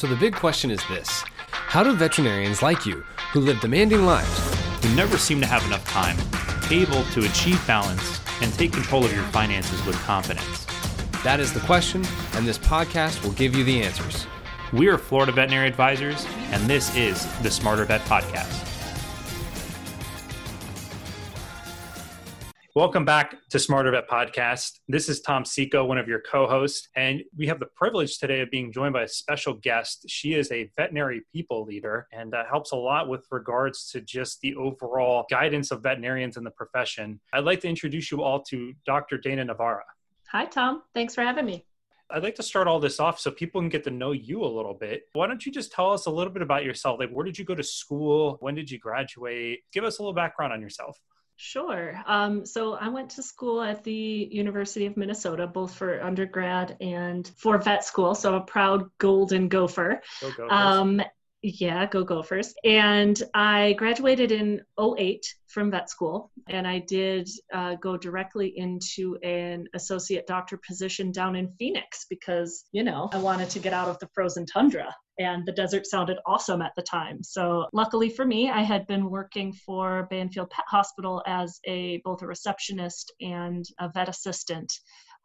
So the big question is this How do veterinarians like you, who live demanding lives, who never seem to have enough time, able to achieve balance and take control of your finances with confidence? That is the question, and this podcast will give you the answers. We are Florida Veterinary Advisors, and this is the Smarter Vet Podcast. Welcome back to Smarter Vet Podcast. This is Tom Seco, one of your co hosts, and we have the privilege today of being joined by a special guest. She is a veterinary people leader and uh, helps a lot with regards to just the overall guidance of veterinarians in the profession. I'd like to introduce you all to Dr. Dana Navarra. Hi, Tom. Thanks for having me. I'd like to start all this off so people can get to know you a little bit. Why don't you just tell us a little bit about yourself? Like, where did you go to school? When did you graduate? Give us a little background on yourself. Sure. Um, so I went to school at the University of Minnesota, both for undergrad and for vet school. So I'm a proud golden gopher. Go um, yeah, go Gophers. And I graduated in 08 from vet school, and I did uh, go directly into an associate doctor position down in Phoenix because, you know, I wanted to get out of the frozen tundra and the desert sounded awesome at the time. So luckily for me, I had been working for Banfield Pet Hospital as a both a receptionist and a vet assistant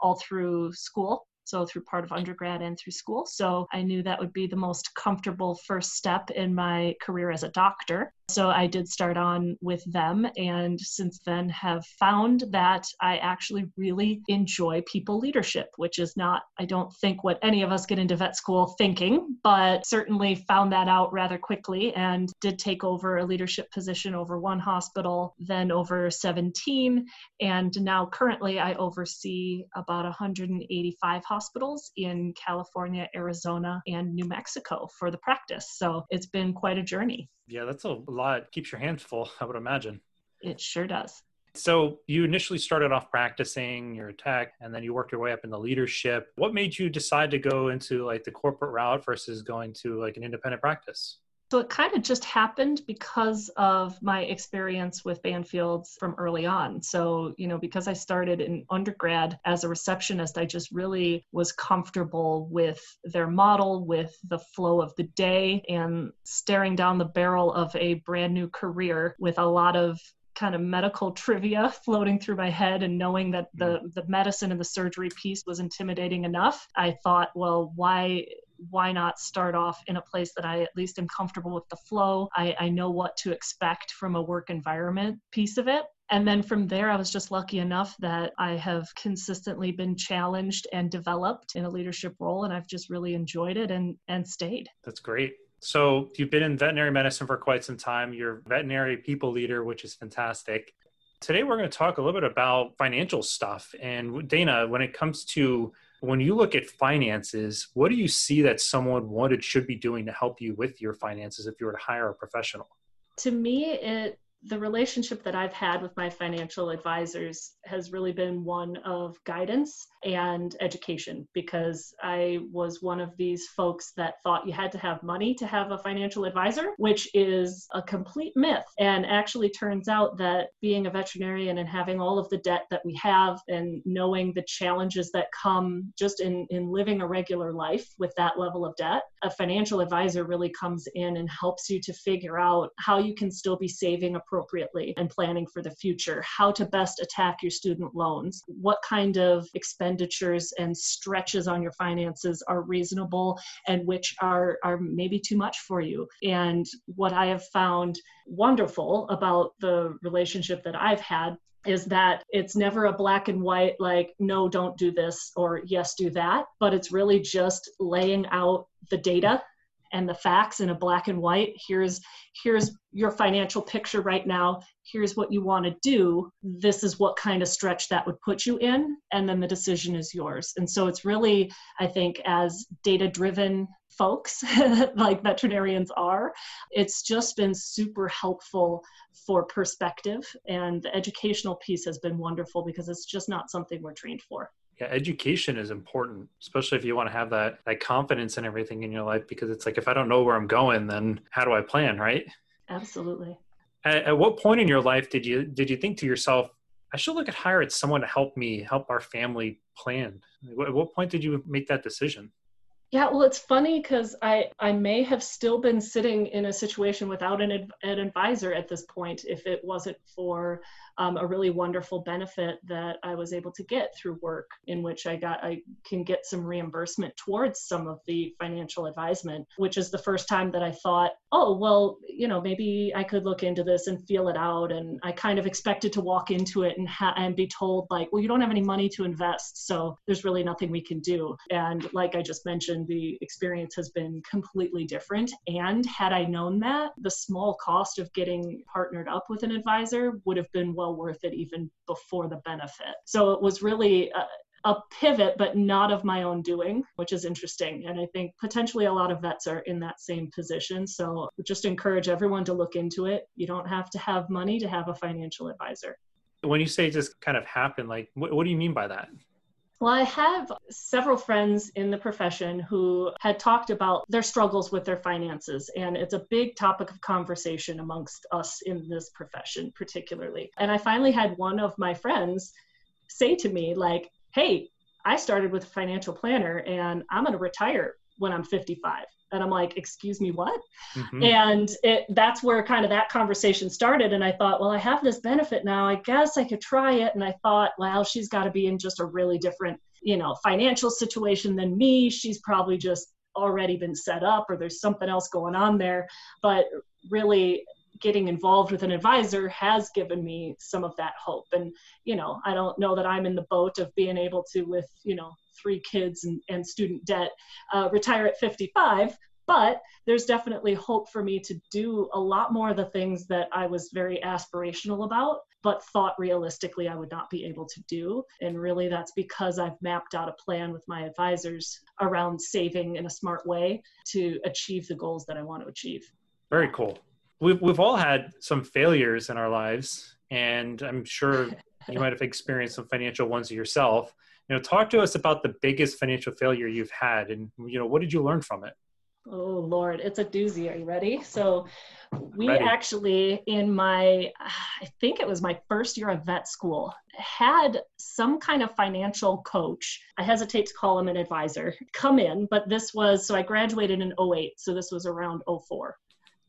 all through school so through part of undergrad and through school. So I knew that would be the most comfortable first step in my career as a doctor. So I did start on with them, and since then have found that I actually really enjoy people leadership, which is not, I don't think, what any of us get into vet school thinking, but certainly found that out rather quickly and did take over a leadership position over one hospital, then over 17. And now currently I oversee about 185 hospitals in California, Arizona, and New Mexico for the practice. So it's been quite a journey. Yeah, that's a lot. Keeps your hands full, I would imagine. It sure does. So you initially started off practicing your tech and then you worked your way up in the leadership. What made you decide to go into like the corporate route versus going to like an independent practice? So it kind of just happened because of my experience with Banfields from early on. So, you know, because I started in undergrad as a receptionist, I just really was comfortable with their model, with the flow of the day, and staring down the barrel of a brand new career with a lot of kind of medical trivia floating through my head and knowing that the mm. the medicine and the surgery piece was intimidating enough i thought well why why not start off in a place that I at least am comfortable with the flow? I, I know what to expect from a work environment piece of it. And then from there, I was just lucky enough that I have consistently been challenged and developed in a leadership role, and I've just really enjoyed it and, and stayed. That's great. So, you've been in veterinary medicine for quite some time. You're veterinary people leader, which is fantastic. Today, we're going to talk a little bit about financial stuff. And Dana, when it comes to when you look at finances, what do you see that someone wanted should be doing to help you with your finances if you were to hire a professional? To me, it the relationship that I've had with my financial advisors has really been one of guidance and education because I was one of these folks that thought you had to have money to have a financial advisor, which is a complete myth. And actually turns out that being a veterinarian and having all of the debt that we have and knowing the challenges that come just in, in living a regular life with that level of debt, a financial advisor really comes in and helps you to figure out how you can still be saving appropriately and planning for the future, how to best attack your student loans, what kind of expenditures and stretches on your finances are reasonable and which are, are maybe too much for you. And what I have found wonderful about the relationship that I've had is that it's never a black and white like no don't do this or yes do that but it's really just laying out the data and the facts in a black and white. Here's here's your financial picture right now. Here's what you want to do. This is what kind of stretch that would put you in and then the decision is yours. And so it's really i think as data driven folks like veterinarians are it's just been super helpful for perspective and the educational piece has been wonderful because it's just not something we're trained for yeah education is important especially if you want to have that that confidence in everything in your life because it's like if i don't know where i'm going then how do i plan right? Absolutely. At, at what point in your life did you did you think to yourself i should look at hiring someone to help me help our family plan? At what point did you make that decision Yeah, well, it's funny because I I may have still been sitting in a situation without an, an advisor at this point if it wasn't for um, a really wonderful benefit that I was able to get through work in which I got I can get some reimbursement towards some of the financial advisement, which is the first time that I thought, oh well, you know, maybe I could look into this and feel it out. And I kind of expected to walk into it and ha- and be told like, well, you don't have any money to invest, so there's really nothing we can do. And like I just mentioned, the experience has been completely different. And had I known that, the small cost of getting partnered up with an advisor would have been well worth it even before the benefit. So it was really a, a pivot, but not of my own doing, which is interesting. And I think potentially a lot of vets are in that same position. So just encourage everyone to look into it. You don't have to have money to have a financial advisor. When you say just kind of happened, like what, what do you mean by that? Well, I have several friends in the profession who had talked about their struggles with their finances, and it's a big topic of conversation amongst us in this profession, particularly. And I finally had one of my friends say to me, like, hey, I started with a financial planner and I'm going to retire when I'm 55 and i'm like excuse me what? Mm-hmm. and it that's where kind of that conversation started and i thought well i have this benefit now. I guess i could try it. And i thought well she's got to be in just a really different you know financial situation than me. She's probably just already been set up or there's something else going on there. But really getting involved with an advisor has given me some of that hope. And you know i don't know that i'm in the boat of being able to with you know three kids and, and student debt uh, retire at 55 but there's definitely hope for me to do a lot more of the things that i was very aspirational about but thought realistically i would not be able to do. And really that's because i've mapped out a plan with my advisors around saving in a smart way to achieve the goals that i want to achieve. Very cool we've, we've all had some failures in our lives and i'm sure you might have experienced some financial ones yourself. You know talk to us about the biggest financial failure you've had and you know what did you learn from it? Oh lord it's a doozy. Are you ready? So we ready. actually in my i think it was my first year of vet school had some kind of financial coach. I hesitate to call him an advisor. Come in but this was so i graduated in 08 so this was around 04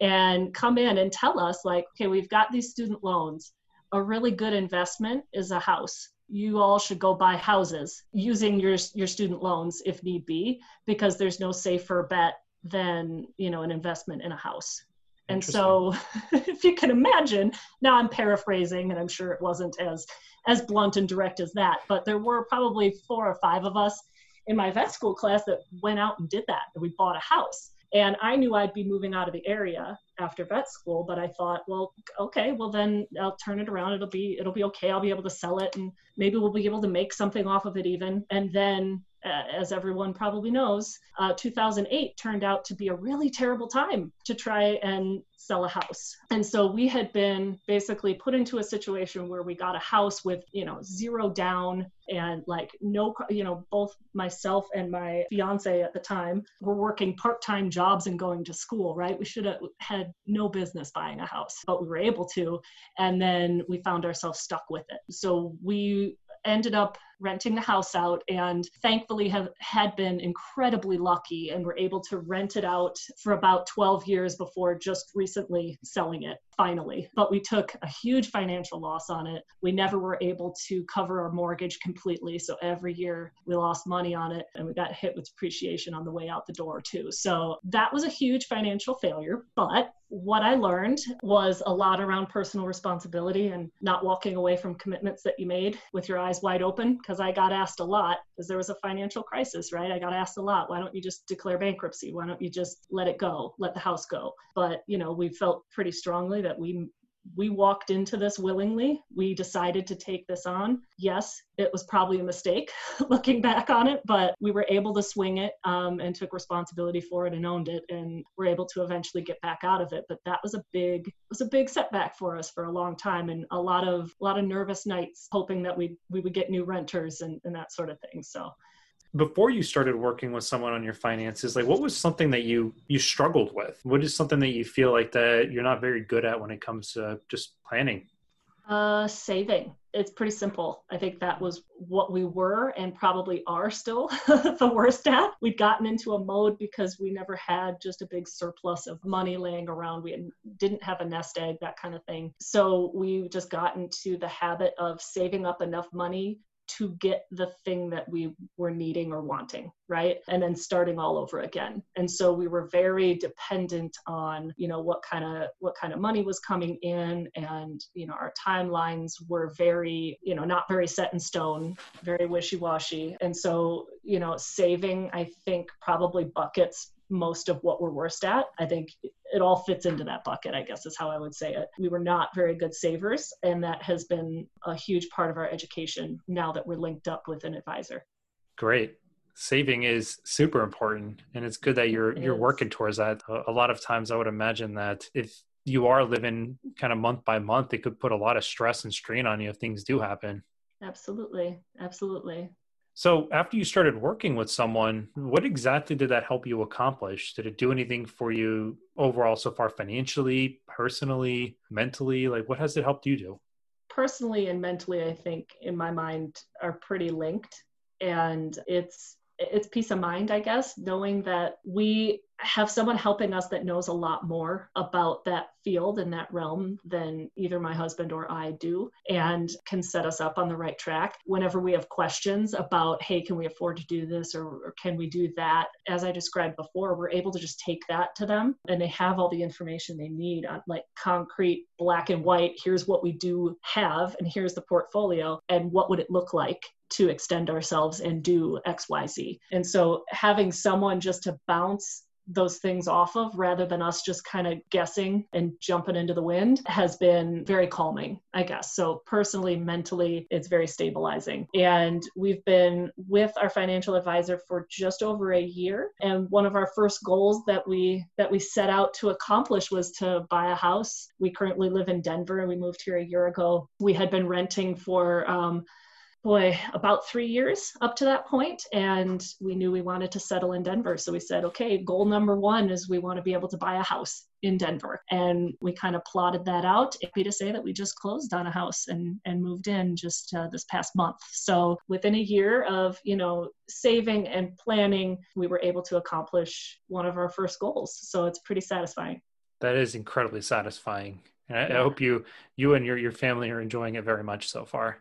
and come in and tell us like okay we've got these student loans. A really good investment is a house. You all should go buy houses using your your student loans if need be because there's no safer bet than you know an investment in a house. And so if you can imagine now i'm paraphrasing and i'm sure it wasn't as as blunt and direct as that but there were probably four or five of us in my vet school class that went out and did that. We bought a house and I knew I'd be moving out of the area after vet school, but I thought, well, okay, well then I'll turn it around. It'll be it'll be okay. I'll be able to sell it, and maybe we'll be able to make something off of it even. And then as everyone probably knows, uh, 2008 turned out to be a really terrible time to try and sell a house. And so we had been basically put into a situation where we got a house with, you know, zero down and like no, you know, both myself and my fiance at the time were working part time jobs and going to school, right? We should have had no business buying a house, but we were able to. And then we found ourselves stuck with it. So we ended up renting the house out and thankfully have had been incredibly lucky and were able to rent it out for about 12 years before just recently selling it finally. But we took a huge financial loss on it. We never were able to cover our mortgage completely so every year we lost money on it and we got hit with depreciation on the way out the door too. So that was a huge financial failure but what I learned was a lot around personal responsibility and not walking away from commitments that you made with your eyes wide open. Because I got asked a lot, because there was a financial crisis, right? I got asked a lot, why don't you just declare bankruptcy? Why don't you just let it go, let the house go? But, you know, we felt pretty strongly that we we walked into this willingly. We decided to take this on. Yes, it was probably a mistake looking back on it, but we were able to swing it um, and took responsibility for it and owned it, and were able to eventually get back out of it. But that was a big was a big setback for us for a long time, and a lot of a lot of nervous nights hoping that we we would get new renters and, and that sort of thing. So before you started working with someone on your finances like what was something that you you struggled with what is something that you feel like that you're not very good at when it comes to just planning Uh, saving. It's pretty simple. I think that was what we were and probably are still the worst at. We'd gotten into a mode because we never had just a big surplus of money laying around. We didn't have a nest egg, that kind of thing. So we just got into the habit of saving up enough money to get the thing that we were needing or wanting right? And then starting all over again. And so we were very dependent on you know what kind of what kind of money was coming in and you know our timelines were very you know not very set in stone very wishy-washy. And so you know saving i think probably buckets most of what we're worst at. I think it all fits into that bucket, I guess is how I would say it. We were not very good savers, and that has been a huge part of our education now that we're linked up with an advisor. Great. Saving is super important and it's good that you're it you're is. working towards that. A lot of times I would imagine that if you are living kind of month by month, it could put a lot of stress and strain on you if things do happen. Absolutely. Absolutely. So, after you started working with someone, what exactly did that help you accomplish? Did it do anything for you overall so far, financially, personally, mentally? Like, what has it helped you do? Personally and mentally, I think in my mind are pretty linked. And it's it's peace of mind, I guess, knowing that we have someone helping us that knows a lot more about that field and that realm than either my husband or I do and can set us up on the right track. Whenever we have questions about, hey, can we afford to do this or, or can we do that? As I described before, we're able to just take that to them and they have all the information they need on like concrete, black and white. Here's what we do have and here's the portfolio and what would it look like to extend ourselves and do XYZ. And so having someone just to bounce those things off of rather than us just kind of guessing and jumping into the wind has been very calming, I guess. So personally, mentally, it's very stabilizing. And we've been with our financial advisor for just over a year. And one of our first goals that we that we set out to accomplish was to buy a house. We currently live in Denver and we moved here a year ago. We had been renting for um, boy, about three years up to that point, and we knew we wanted to settle in Denver. So we said, okay, goal number one is we want to be able to buy a house in Denver. And we kind of plotted that out. Happy to say that we just closed on a house and, and moved in just uh, this past month. So within a year of, you know, saving and planning, we were able to accomplish one of our first goals. So it's pretty satisfying. That is incredibly satisfying. And I, yeah. I hope you you and your, your family are enjoying it very much so far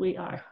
we are.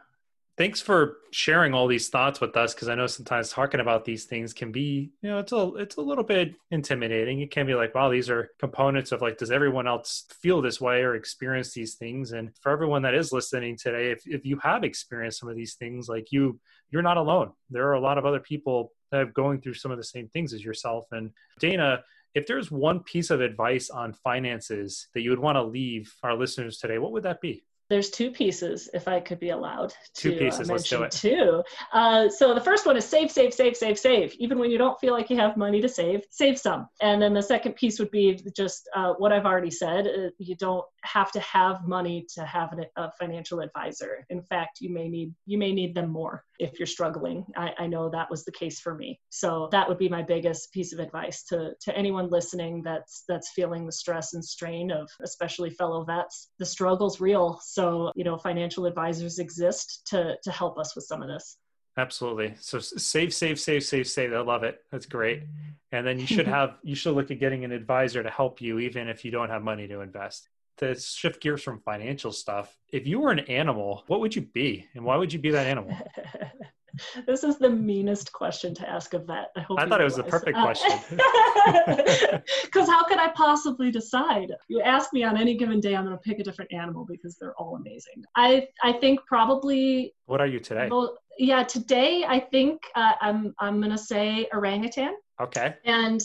Thanks for sharing all these thoughts with us because I know sometimes talking about these things can be, you know, it's a it's a little bit intimidating. It can be like, wow, these are components of like, does everyone else feel this way or experience these things? And for everyone that is listening today, if if you have experienced some of these things, like you, you're not alone. There are a lot of other people that are going through some of the same things as yourself. And Dana, if there's one piece of advice on finances that you would want to leave our listeners today, what would that be? There's two pieces, if I could be allowed to uh, pieces, uh, mention let's do it. two. Uh, so the first one is save, save, save, save, save. Even when you don't feel like you have money to save, save some. And then the second piece would be just uh, what I've already said. Uh, you don't have to have money to have an, a financial advisor. In fact, you may need you may need them more if you're struggling. I, I know that was the case for me. So that would be my biggest piece of advice to to anyone listening that's that's feeling the stress and strain of especially fellow vets. The struggle's real. So you know, financial advisors exist to to help us with some of this. Absolutely. So save, save, save, save, save. I love it. That's great. And then you should have you should look at getting an advisor to help you even if you don't have money to invest to shift gears from financial stuff, if you were an animal, what would you be, and why would you be that animal? this is the meanest question to ask a vet. I, hope. I thought realize. it was the perfect uh, question. Because how could I possibly decide? You ask me on any given day, I'm going to pick a different animal because they're all amazing. I I think probably. What are you today? Well, yeah, today I think uh, I'm I'm going to say orangutan. Okay. And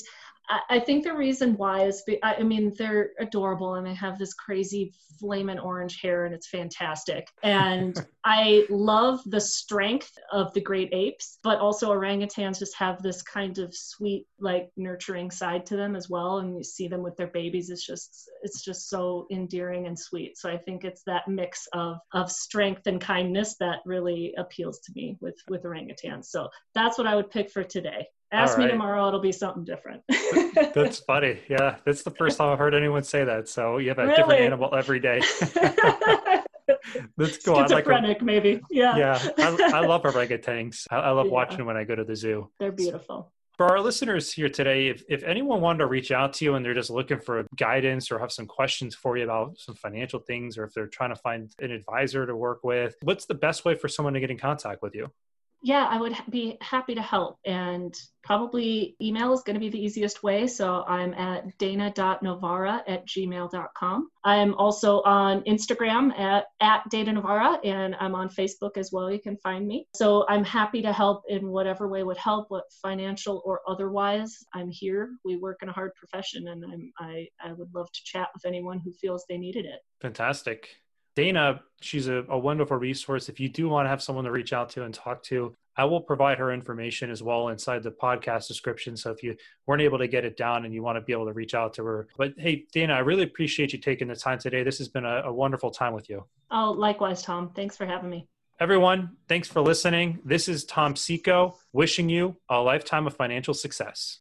I think the reason why is, I mean, they're adorable and they have this crazy flaming orange hair and it's fantastic. And I love the strength of the great apes, but also orangutans just have this kind of sweet, like nurturing side to them as well. And you see them with their babies. It's just, it's just so endearing and sweet. So I think it's that mix of, of strength and kindness that really appeals to me with, with orangutans. So that's what I would pick for today Ask me tomorrow; it'll be something different. that's funny. Yeah, that's the first time I've heard anyone say that. So you have a really? different animal every day. That's cool. Schizophrenic, like maybe. Yeah. Yeah. I, I love orangutans. I, I love yeah. watching them when I go to the zoo. They're beautiful. For our listeners here today, if, if anyone wanted to reach out to you and they're just looking for guidance or have some questions for you about some financial things, or if they're trying to find an advisor to work with, what's the best way for someone to get in contact with you? Yeah, I would be happy to help. And probably email is going to be the easiest way. So I'm at dana.novara at gmail.com. I'm also on Instagram at, at Dana Novara, and I'm on Facebook as well. You can find me. So I'm happy to help in whatever way would help, what financial or otherwise. I'm here. We work in a hard profession, and I'm, I, I would love to chat with anyone who feels they needed it. Fantastic. Dana, she's a, a, wonderful resource. If you do want to have someone to reach out to and talk to, I will provide her information as well inside the podcast description. So if you weren't able to get it down and you want to be able to reach out to her. But hey, Dana, I really appreciate you taking the time today. This has been a, a wonderful time with you. Oh, likewise, Tom. Thanks for having me. Everyone, thanks for listening. This is Tom Seco wishing you a lifetime of financial success.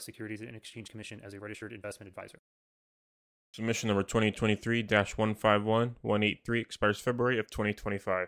U.S. Securities and Exchange Commission as a registered investment advisor. Submission number 2023 151 183 expires February of 2025.